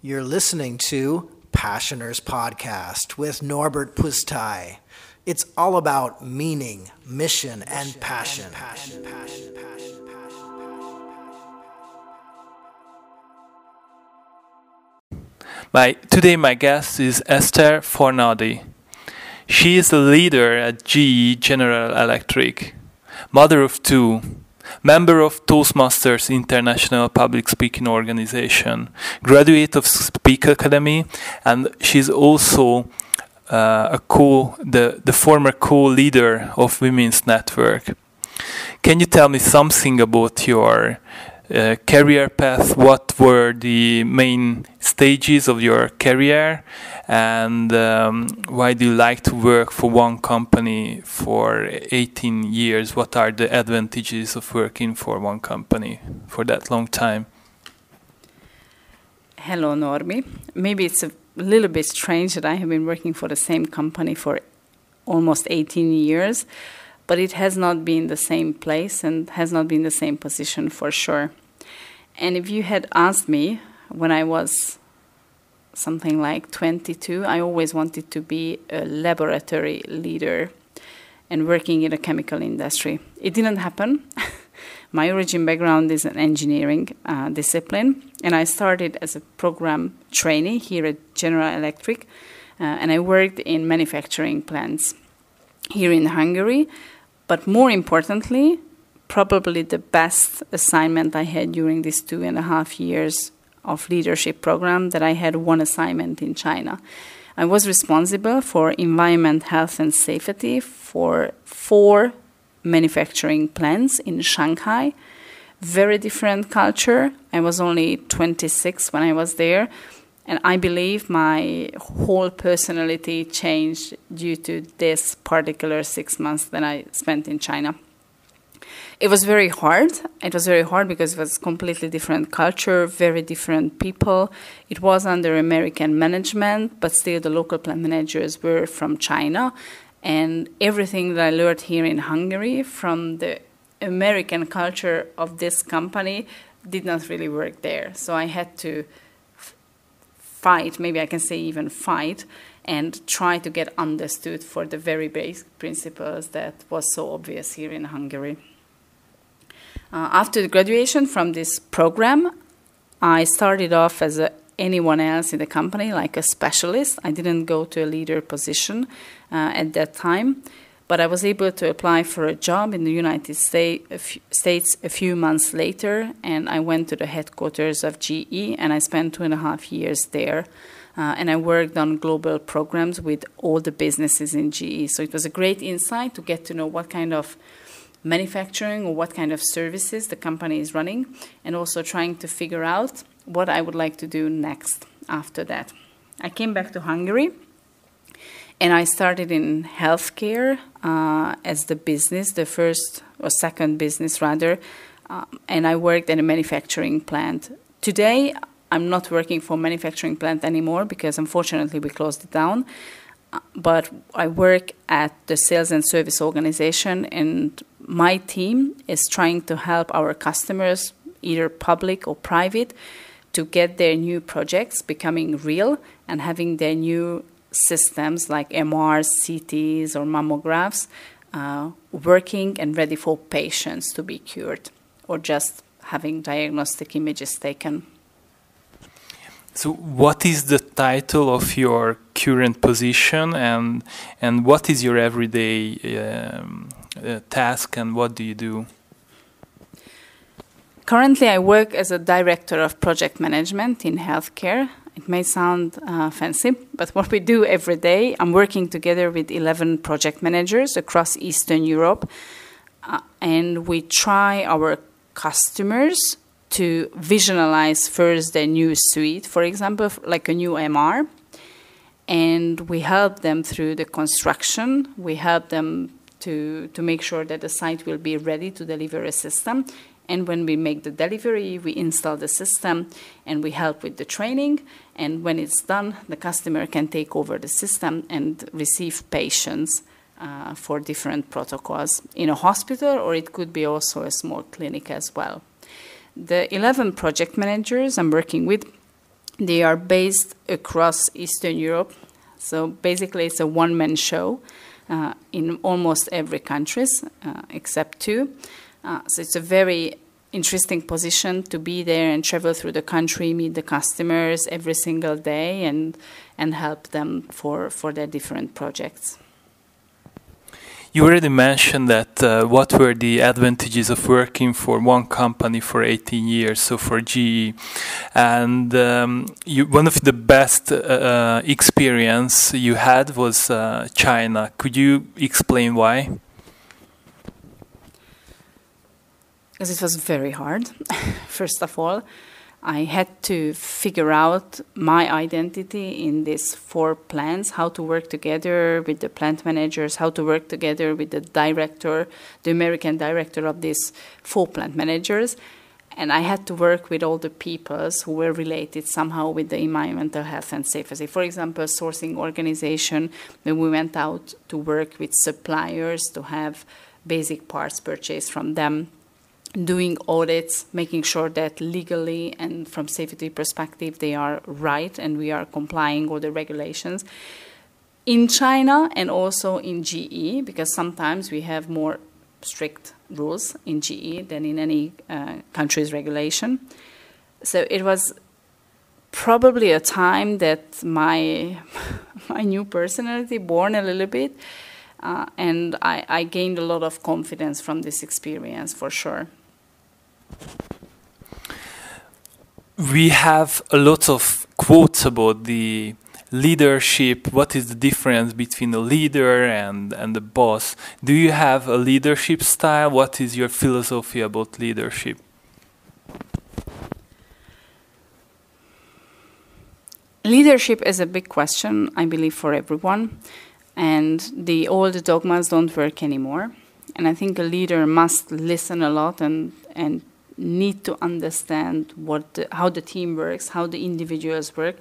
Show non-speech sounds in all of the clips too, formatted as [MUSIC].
You're listening to Passioners Podcast with Norbert Pustai. It's all about meaning, mission, and passion. My, today, my guest is Esther Fornadi. She is the leader at GE General Electric, mother of two, member of Toastmasters International Public Speaking Organization, graduate of Speak Academy, and she's also uh, a co the, the former co-leader of Women's Network. Can you tell me something about your uh, career path? What were the main stages of your career, and um, why do you like to work for one company for 18 years? What are the advantages of working for one company for that long time? Hello, Norbi. Maybe it's a little bit strange that I have been working for the same company for almost 18 years, but it has not been the same place and has not been the same position for sure. And if you had asked me when I was something like 22, I always wanted to be a laboratory leader and working in the chemical industry. It didn't happen. [LAUGHS] My origin background is an engineering uh, discipline, and I started as a program trainee here at General Electric, uh, and I worked in manufacturing plants here in Hungary. But more importantly, probably the best assignment I had during these two and a half years of leadership program that I had one assignment in China. I was responsible for environment, health, and safety for four manufacturing plants in Shanghai. Very different culture. I was only 26 when I was there, and I believe my whole personality changed due to this particular six months that I spent in China. It was very hard. It was very hard because it was completely different culture, very different people. It was under American management, but still the local plant managers were from China, and everything that I learned here in Hungary from the American culture of this company did not really work there. So I had to fight, maybe I can say even fight, and try to get understood for the very basic principles that was so obvious here in Hungary. Uh, after the graduation from this program, I started off as a anyone else in the company, like a specialist. I didn't go to a leader position uh, at that time, but I was able to apply for a job in the United States a few months later, and I went to the headquarters of GE, and I spent two and a half years there. Uh, and I worked on global programs with all the businesses in GE. So it was a great insight to get to know what kind of manufacturing or what kind of services the company is running, and also trying to figure out what I would like to do next after that. I came back to Hungary and I started in healthcare uh, as the business, the first or second business rather, um, and I worked at a manufacturing plant. Today, I'm not working for a manufacturing plant anymore because unfortunately we closed it down. Uh, but I work at the sales and service organization, and my team is trying to help our customers, either public or private, to get their new projects becoming real and having their new systems like MRs, CTs, or mammographs uh, working and ready for patients to be cured or just having diagnostic images taken. So, what is the title of your current position, and and what is your everyday um, uh, task, and what do you do? Currently, I work as a director of project management in healthcare. It may sound uh, fancy, but what we do every day, I'm working together with 11 project managers across Eastern Europe, uh, and we try our customers to visualize first their new suite, for example, like a new MR, and we help them through the construction. We help them to, to make sure that the site will be ready to deliver a system and when we make the delivery, we install the system and we help with the training. And when it's done, the customer can take over the system and receive patients uh, for different protocols in a hospital, or it could be also a small clinic as well. The 11 project managers I'm working with, They are based across Eastern Europe. So basically, it's a one man show uh, in almost every country uh, except two. Uh, so it's a very interesting position to be there and travel through the country, meet the customers every single day, and and help them for for their different projects. You already mentioned that uh, what were the advantages of working for one company for 18 years, so for GE, and um, you, one of the best uh, uh, experience you had was uh, China. Could you explain why? Because it was very hard, [LAUGHS] first of all. I had to figure out my identity in these four plants, how to work together with the plant managers, how to work together with the director, the American director of these four plant managers. And I had to work with all the peoples who were related somehow with the environmental health and safety. For example, sourcing organization, when we went out to work with suppliers to have basic parts purchased from them doing audits, making sure that legally and from safety perspective they are right and we are complying with the regulations. In China and also in GE, because sometimes we have more strict rules in GE than in any uh, country's regulation. So it was probably a time that my [LAUGHS] my new personality born a little bit, uh, and I, I gained a lot of confidence from this experience for sure. We have a lot of quotes about the leadership. What is the difference between a leader and, and the boss? Do you have a leadership style? What is your philosophy about leadership? Leadership is a big question, I believe, for everyone. And the old dogmas don't work anymore. And I think a leader must listen a lot and, and need to understand what the, how the team works, how the individuals work,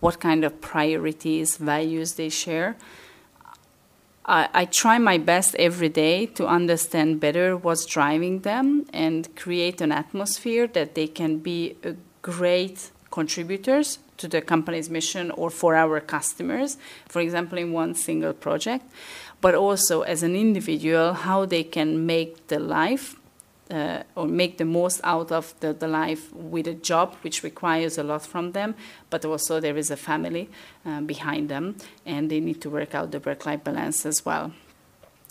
what kind of priorities, values they share. I, I try my best every day to understand better what's driving them and create an atmosphere that they can be great contributors to the company's mission or for our customers, for example, in one single project, but also as an individual, how they can make the life uh, or make the most out of the, the life with a job which requires a lot from them, but also there is a family uh, behind them and they need to work out the work life balance as well.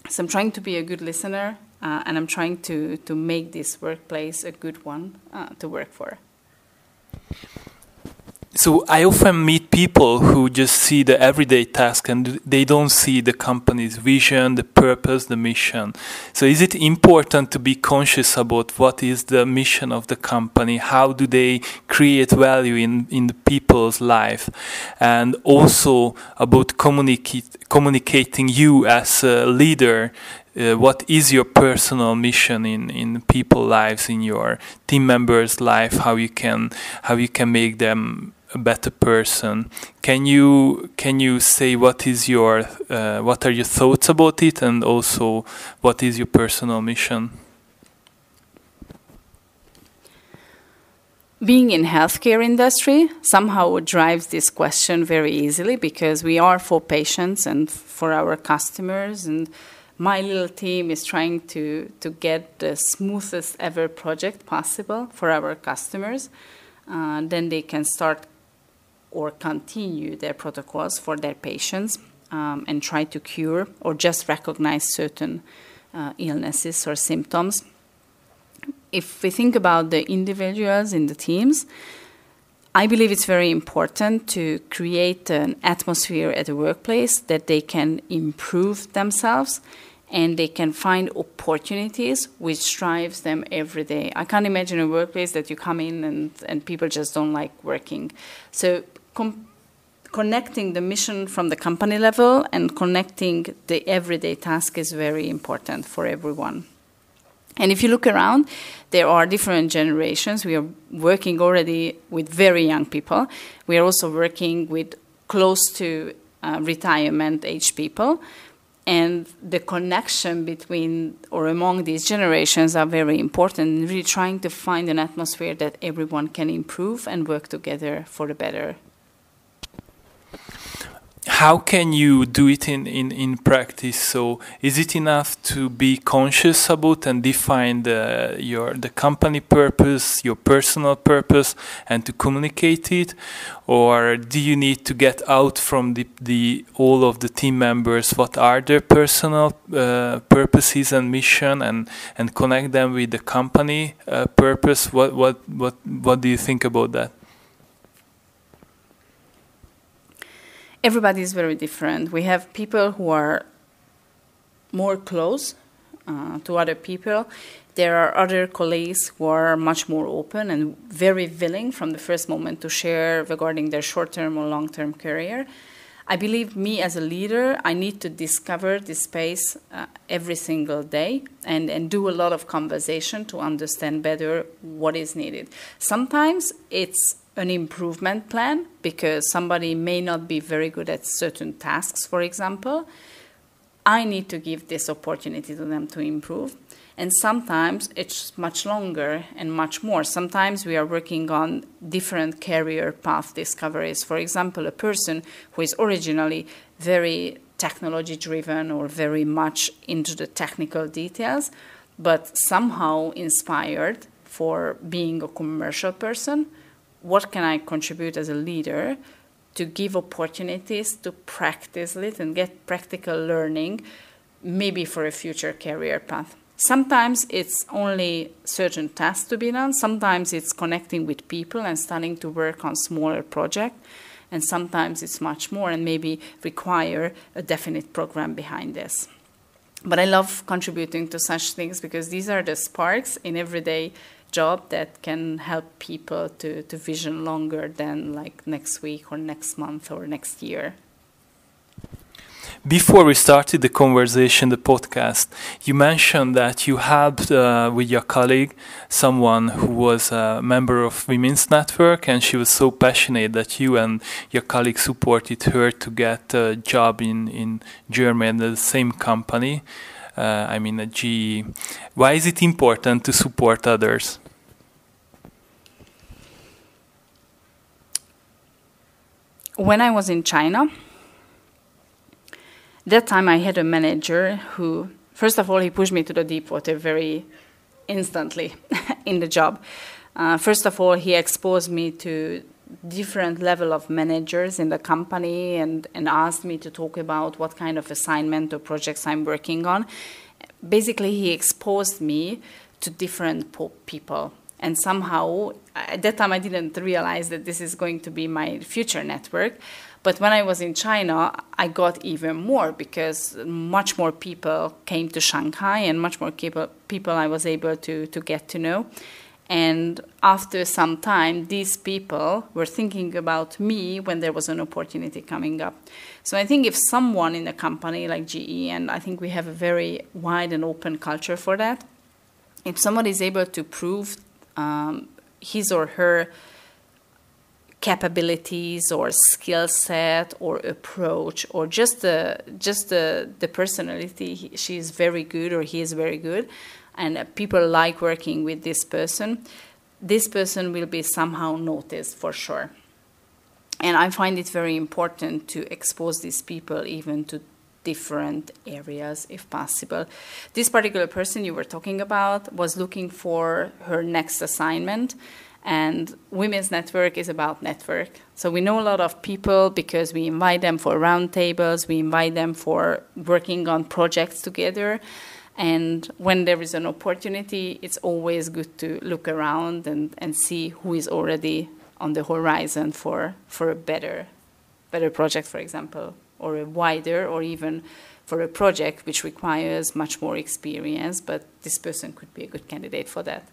So I'm trying to be a good listener uh, and I'm trying to, to make this workplace a good one uh, to work for. So I often meet people who just see the everyday task and they don't see the company's vision, the purpose, the mission. So is it important to be conscious about what is the mission of the company? How do they create value in, in the people's life? And also about communicate, communicating you as a leader uh, what is your personal mission in in people lives in your team members life how you can how you can make them a better person. Can you can you say what is your uh, what are your thoughts about it, and also what is your personal mission? Being in healthcare industry somehow drives this question very easily because we are for patients and for our customers and my little team is trying to, to get the smoothest ever project possible for our customers. Uh, then they can start or continue their protocols for their patients um, and try to cure or just recognize certain uh, illnesses or symptoms. If we think about the individuals in the teams, I believe it's very important to create an atmosphere at the workplace that they can improve themselves and they can find opportunities which drives them every day. I can't imagine a workplace that you come in and, and people just don't like working. So connecting the mission from the company level and connecting the everyday task is very important for everyone. And if you look around, there are different generations. We are working already with very young people. We are also working with close to uh, retirement age people. and the connection between or among these generations are very important really trying to find an atmosphere that everyone can improve and work together for the better how can you do it in, in, in practice? So is it enough to be conscious about and define the, your the company purpose, your personal purpose, and to communicate it, or do you need to get out from the, the all of the team members what are their personal uh, purposes and mission, and and connect them with the company uh, purpose? What what what what do you think about that? Everybody is very different. We have people who are more close uh, to other people. There are other colleagues who are much more open and very willing from the first moment to share regarding their short term or long term career. I believe me as a leader, I need to discover this space uh, every single day and, and do a lot of conversation to understand better what is needed. Sometimes it's an improvement plan because somebody may not be very good at certain tasks, for example. I need to give this opportunity to them to improve. And sometimes it's much longer and much more. Sometimes we are working on different career path discoveries. For example, a person who is originally very technology driven or very much into the technical details, but somehow inspired for being a commercial person what can I contribute as a leader to give opportunities to practice it and get practical learning, maybe for a future career path. Sometimes it's only certain tasks to be done. Sometimes it's connecting with people and starting to work on smaller projects. And sometimes it's much more and maybe require a definite program behind this. But I love contributing to such things because these are the sparks in everyday job that can help people to, to vision longer than like next week or next month or next year. Before we started the conversation, the podcast, you mentioned that you helped uh, with your colleague someone who was a member of Women's Network, and she was so passionate that you and your colleague supported her to get a job in, in Germany in the same company uh, I mean, a GE. Why is it important to support others? When I was in China, that time I had a manager who, first of all, he pushed me to the deep water very instantly [LAUGHS] in the job. Uh, first of all, he exposed me to different level of managers in the company and, and asked me to talk about what kind of assignment or projects I'm working on. Basically, he exposed me to different people. And somehow, at that time, I didn't realize that this is going to be my future network. But when I was in China, I got even more because much more people came to Shanghai and much more people, I was able to, to get to know. And after some time, these people were thinking about me when there was an opportunity coming up. So I think if someone in a company like GE, and I think we have a very wide and open culture for that, if someone is able to prove um, his or her capabilities or skill set or approach or just the just the the personality she is very good or he is very good and people like working with this person, this person will be somehow noticed for sure. And I find it very important to expose these people even to different areas if possible. This particular person you were talking about was looking for her next assignment. And Women's Network is about network. So we know a lot of people because we invite them for roundtables, we invite them for working on projects together. And when there is an opportunity, it's always good to look around and, and see who is already on the horizon for, for a better, better project, for example, or a wider, or even for a project which requires much more experience, but this person could be a good candidate for that.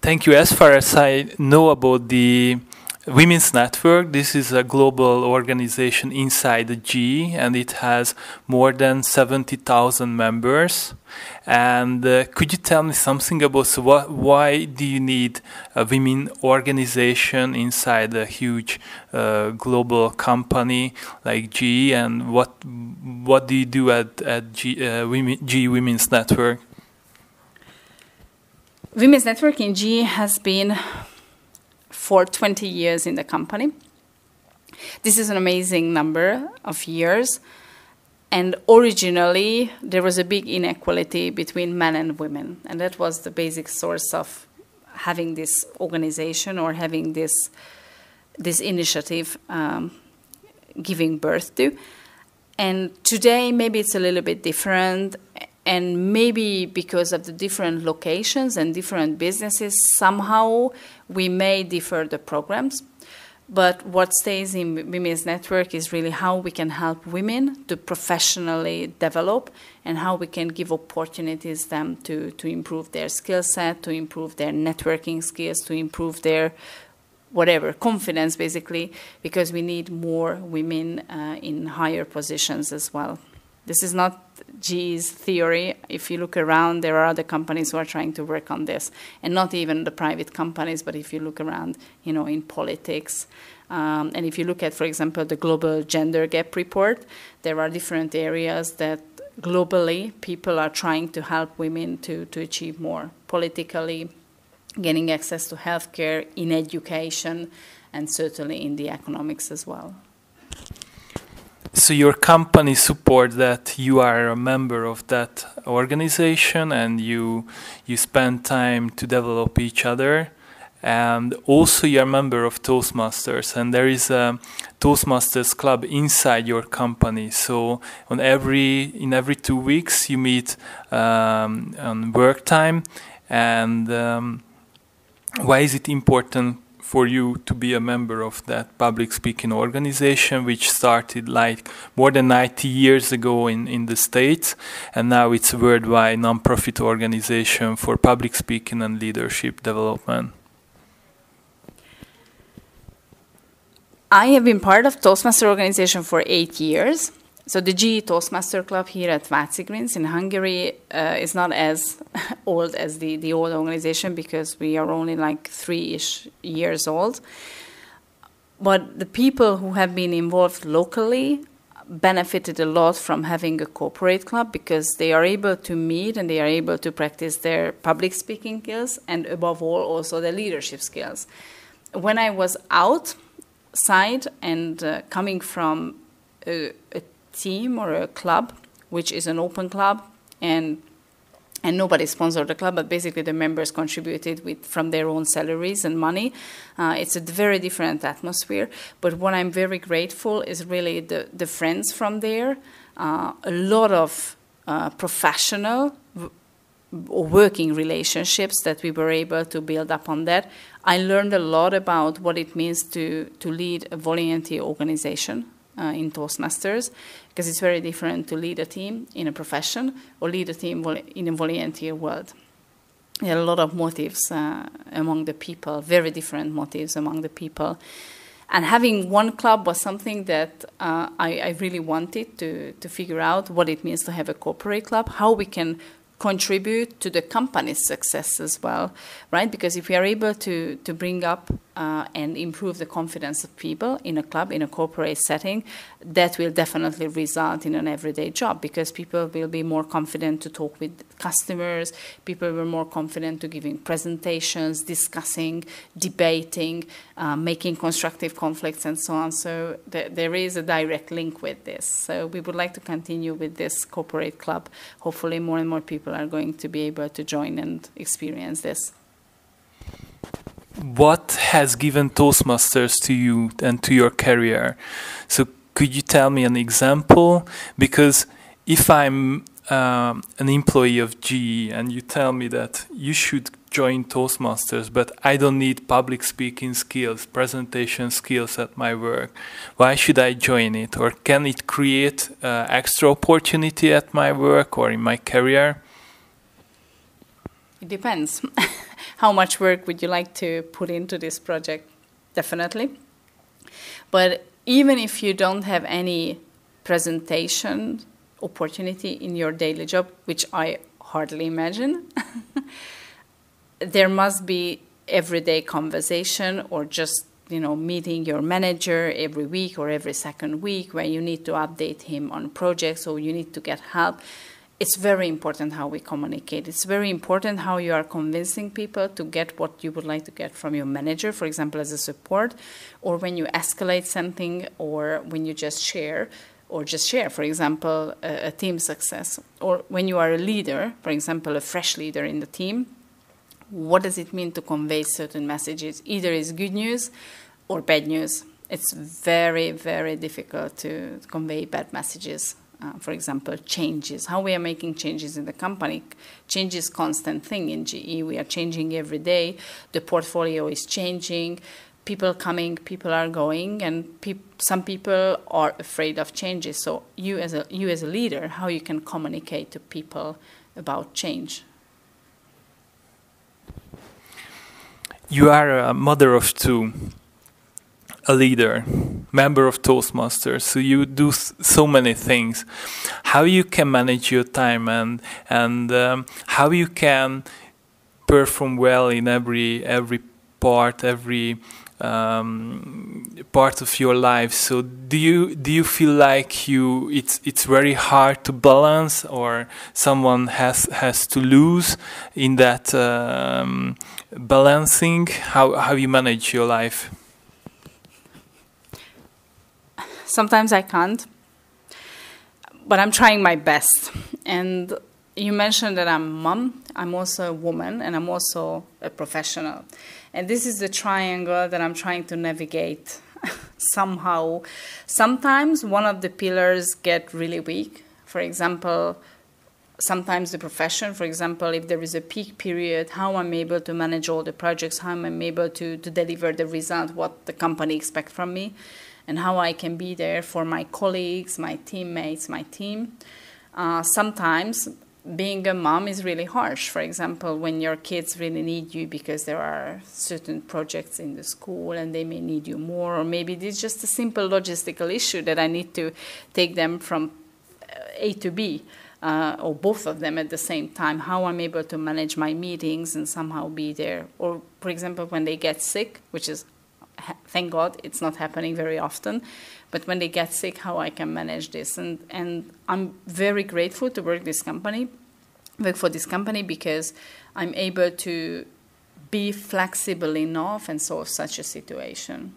Thank you. As far as I know about the Women's Network. This is a global organization inside the G, and it has more than 70,000 members. And uh, could you tell me something about so why do you need a women organization inside a huge uh, global company like G, and what what do you do at at G, uh, Women, G Women's Network? Women's Network in G has been for 20 years in the company. This is an amazing number of years. And originally, there was a big inequality between men and women. And that was the basic source of having this organization or having this, this initiative um, giving birth to. And today, maybe it's a little bit different. And maybe because of the different locations and different businesses, somehow we may differ the programs. But what stays in Women's Network is really how we can help women to professionally develop and how we can give opportunities them to, to improve their skill set, to improve their networking skills, to improve their whatever confidence basically because we need more women uh, in higher positions as well this is not G's theory. If you look around, there are other companies who are trying to work on this, and not even the private companies. But if you look around, you know, in politics, um, and if you look at, for example, the global gender gap report, there are different areas that globally people are trying to help women to to achieve more politically, getting access to healthcare, in education, and certainly in the economics as well. So your company support that you are a member of that organization and you you spend time to develop each other. And also you're a member of Toastmasters and there is a Toastmasters club inside your company. So on every in every two weeks you meet um, on work time and um, why is it important for you to be a member of that public speaking organization, which started like more than 90 years ago in, in the States, and now it's a worldwide nonprofit organization for public speaking and leadership development. I have been part of Toastmaster organization for eight years. So the GE Toastmaster Club here at Váci in Hungary uh, is not as [LAUGHS] old as the, the old organization because we are only like three-ish years old. But the people who have been involved locally benefited a lot from having a corporate club because they are able to meet and they are able to practice their public speaking skills and above all also their leadership skills. When I was outside and uh, coming from a, a team or a club, which is an open club, and and nobody sponsored the club, but basically the members contributed with from their own salaries and money. Uh, it's a very different atmosphere. But what I'm very grateful is really the the friends from there. Uh, a lot of uh, professional or working relationships that we were able to build up on that. I learned a lot about what it means to to lead a volunteer organization uh, in Toastmasters because it's very different to lead a team in a profession or lead a team in a volunteer world. There are a lot of motives uh, among the people, very different motives among the people. And having one club was something that uh, I, I, really wanted to, to figure out what it means to have a corporate club, how we can contribute to the company's success as well, right? Because if we are able to, to bring up uh, and improve the confidence of people in a club, in a corporate setting, that will definitely result in an everyday job because people will be more confident to talk with customers, people will be more confident to giving presentations, discussing, debating, uh, making constructive conflicts, and so on. So th- there is a direct link with this. So we would like to continue with this corporate club. Hopefully, more and more people are going to be able to join and experience this what has given Toastmasters to you and to your career? So, could you tell me an example? Because if I'm um, an employee of GE and you tell me that you should join Toastmasters, but I don't need public speaking skills, presentation skills at my work, why should I join it? Or can it create uh, extra opportunity at my work or in my career? It depends. [LAUGHS] how much work would you like to put into this project? Definitely. But even if you don't have any presentation opportunity in your daily job, which I hardly imagine, [LAUGHS] there must be everyday conversation or just you know meeting your manager every week or every second week where you need to update him on projects or you need to get help it's very important how we communicate. It's very important how you are convincing people to get what you would like to get from your manager, for example, as a support, or when you escalate something, or when you just share, or just share, for example, a, a team success, or when you are a leader, for example, a fresh leader in the team. What does it mean to convey certain messages? Either it's good news or bad news. It's very, very difficult to convey bad messages uh, for example, changes, how we are making changes in the company. Change is constant thing in GE. We are changing every day. The portfolio is changing. People coming, people are going, and pe- some people are afraid of changes. So you as a you as a leader, how you can communicate to people about change. You are a mother of two a leader, member of Toastmasters, so you do so many things. How you can manage your time and and um, how you can perform well in every every part, every um, part of your life. So do you do you feel like you it's it's very hard to balance, or someone has has to lose in that um, balancing? How how you manage your life? Sometimes I can't, but I'm trying my best. And you mentioned that I'm mom, I'm also a woman, and I'm also a professional. And this is the triangle that I'm trying to navigate [LAUGHS] somehow. Sometimes one of the pillars get really weak. For example, sometimes the profession, for example, if there is a peak period, how I'm able to manage all the projects, how I'm able to, to deliver the result, what the company expect from me and how I can be there for my colleagues, my teammates, my team. Uh, sometimes being a mom is really harsh. For example, when your kids really need you because there are certain projects in the school and they may need you more, or maybe it's just a simple logistical issue that I need to take them from uh, A to B. Uh, or both of them at the same time, how I'm able to manage my meetings and somehow be there. Or, for example, when they get sick, which is thank God it's not happening very often. But when they get sick, how I can manage this, and and I'm very grateful to work this company, work for this company because I'm able to be flexible enough and solve such a situation.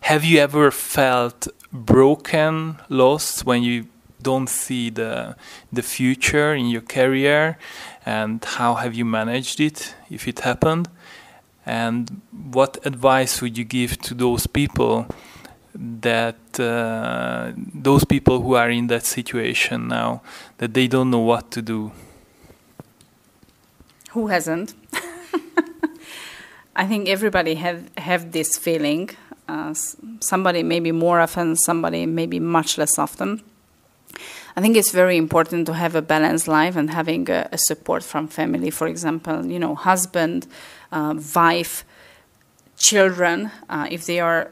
Have you ever felt broken, lost when you don't see the the future in your career and how have you managed it if it happened? And what advice would you give to those people that uh, those people who are in that situation now that they don't know what to do? Who hasn't? [LAUGHS] I think everybody have have this feeling. Uh, somebody maybe more often somebody maybe much less often I think it's very important to have a balanced life and having a, a support from family. For example, you know, husband, uh, wife, children. Uh, if they are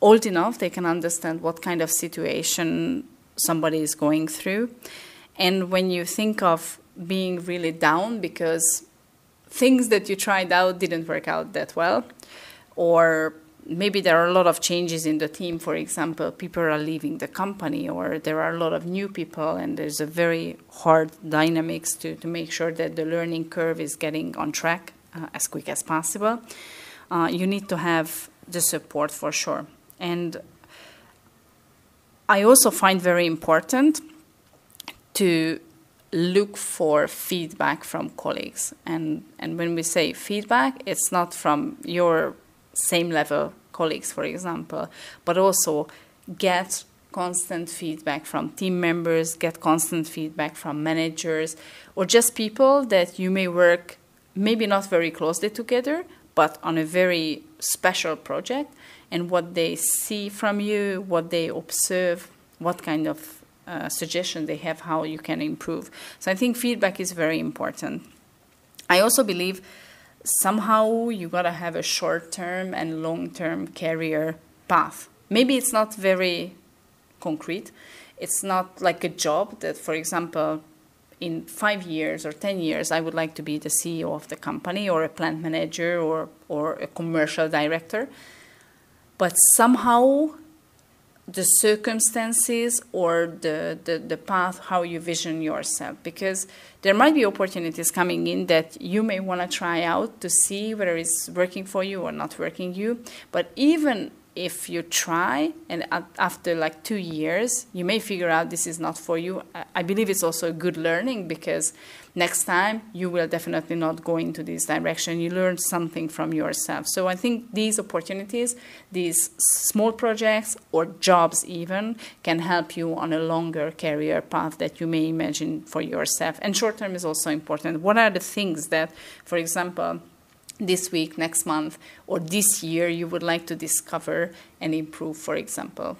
old enough, they can understand what kind of situation somebody is going through. And when you think of being really down because things that you tried out didn't work out that well, or maybe there are a lot of changes in the team. For example, people are leaving the company, or there are a lot of new people, and there's a very hard dynamics to, to make sure that the learning curve is getting on track uh, as quick as possible. Uh, you need to have the support for sure. And I also find very important to look for feedback from colleagues. And, and when we say feedback, it's not from your same level colleagues, for example, but also get constant feedback from team members, get constant feedback from managers, or just people that you may work maybe not very closely together, but on a very special project, and what they see from you, what they observe, what kind of uh, suggestion they have, how you can improve. So I think feedback is very important. I also believe somehow you gotta have a short term and long term career path. Maybe it's not very concrete. It's not like a job that, for example, in five years or 10 years, I would like to be the CEO of the company or a plant manager or, or a commercial director. But somehow the circumstances or the, the, the path how you vision yourself because there might be opportunities coming in that you may want to try out to see whether it's working for you or not working you. But even if you try and after like two years you may figure out this is not for you. I believe it's also a good learning because next time you will definitely not go into this direction. You learn something from yourself. So i think these opportunities these small projects or jobs even can help you on a longer career path that you may imagine for yourself. And short term is also important. What are the things that for example this week, next month, or this year you would like to discover and improve, for example.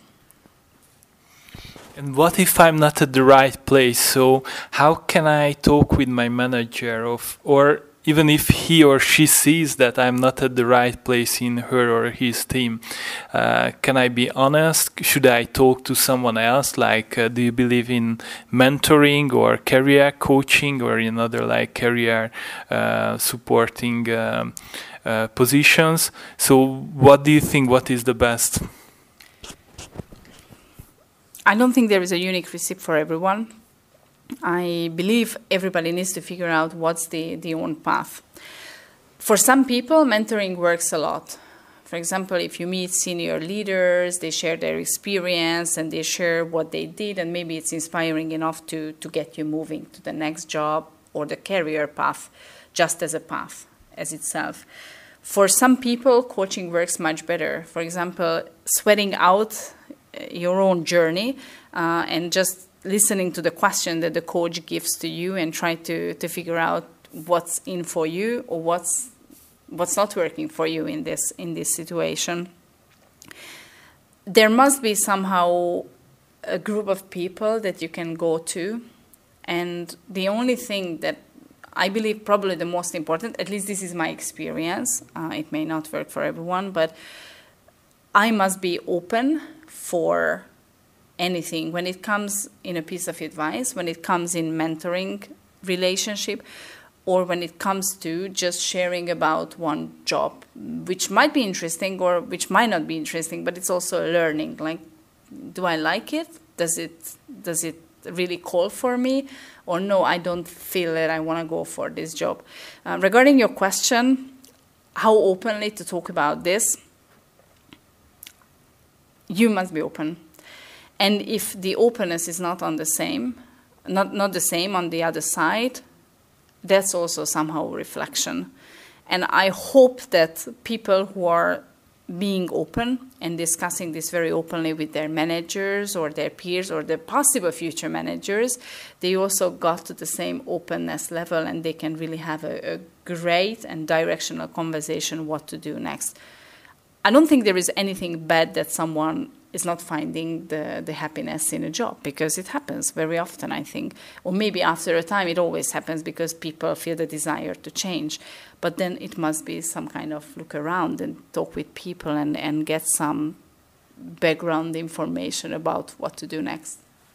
And what if I'm not at the right place? So how can I talk with my manager of or even if he or she sees that I'm not at the right place in her or his team, uh, can I be honest? Should I talk to someone else? Like, uh, do you believe in mentoring or career coaching or another like career uh, supporting um, positions? So, what do you think? What is the best? I don't think there is a unique recipe for everyone. I believe everybody needs to figure out what's the, the own path. For some people, mentoring works a lot. For example, if you meet senior leaders, they share their experience and they share what they did, and maybe it's inspiring enough to, to get you moving to the next job or the career path just as a path as itself. For some people, coaching works much better. For example, sweating out uh, your own journey uh, and just listening to the question that the coach gives to you and try to, to figure out what's in for you or what's what's not working for you in this in this situation. There must be somehow a group of people that you can go to. And the only thing that I believe probably the most important, at least this is my experience, uh, it may not work for everyone, but I must be open for anything. When it comes in a piece of advice when it comes in mentoring relationship or when it comes to just sharing about one job which might be interesting or which might not be interesting but it's also a learning. Like do i like it? Does it does it really call for me? Or no i don't feel that i want to go for this job. Uh, regarding your question how openly to talk about this you must be open and if the openness is not on the same, not, not the same on the other side, that's also somehow reflection. And I hope that people who are being open and discussing this very openly with their managers or their peers or their possible future managers, they also got to the same openness level and they can really have a, a great and directional conversation what to do next. I don't think there is anything bad that someone is not finding the, the happiness in a job because it happens very often, I think. Or maybe after a time it always happens because people feel the desire to change. But then it must be some kind of look around and talk with people and, and get some background information about what to do next.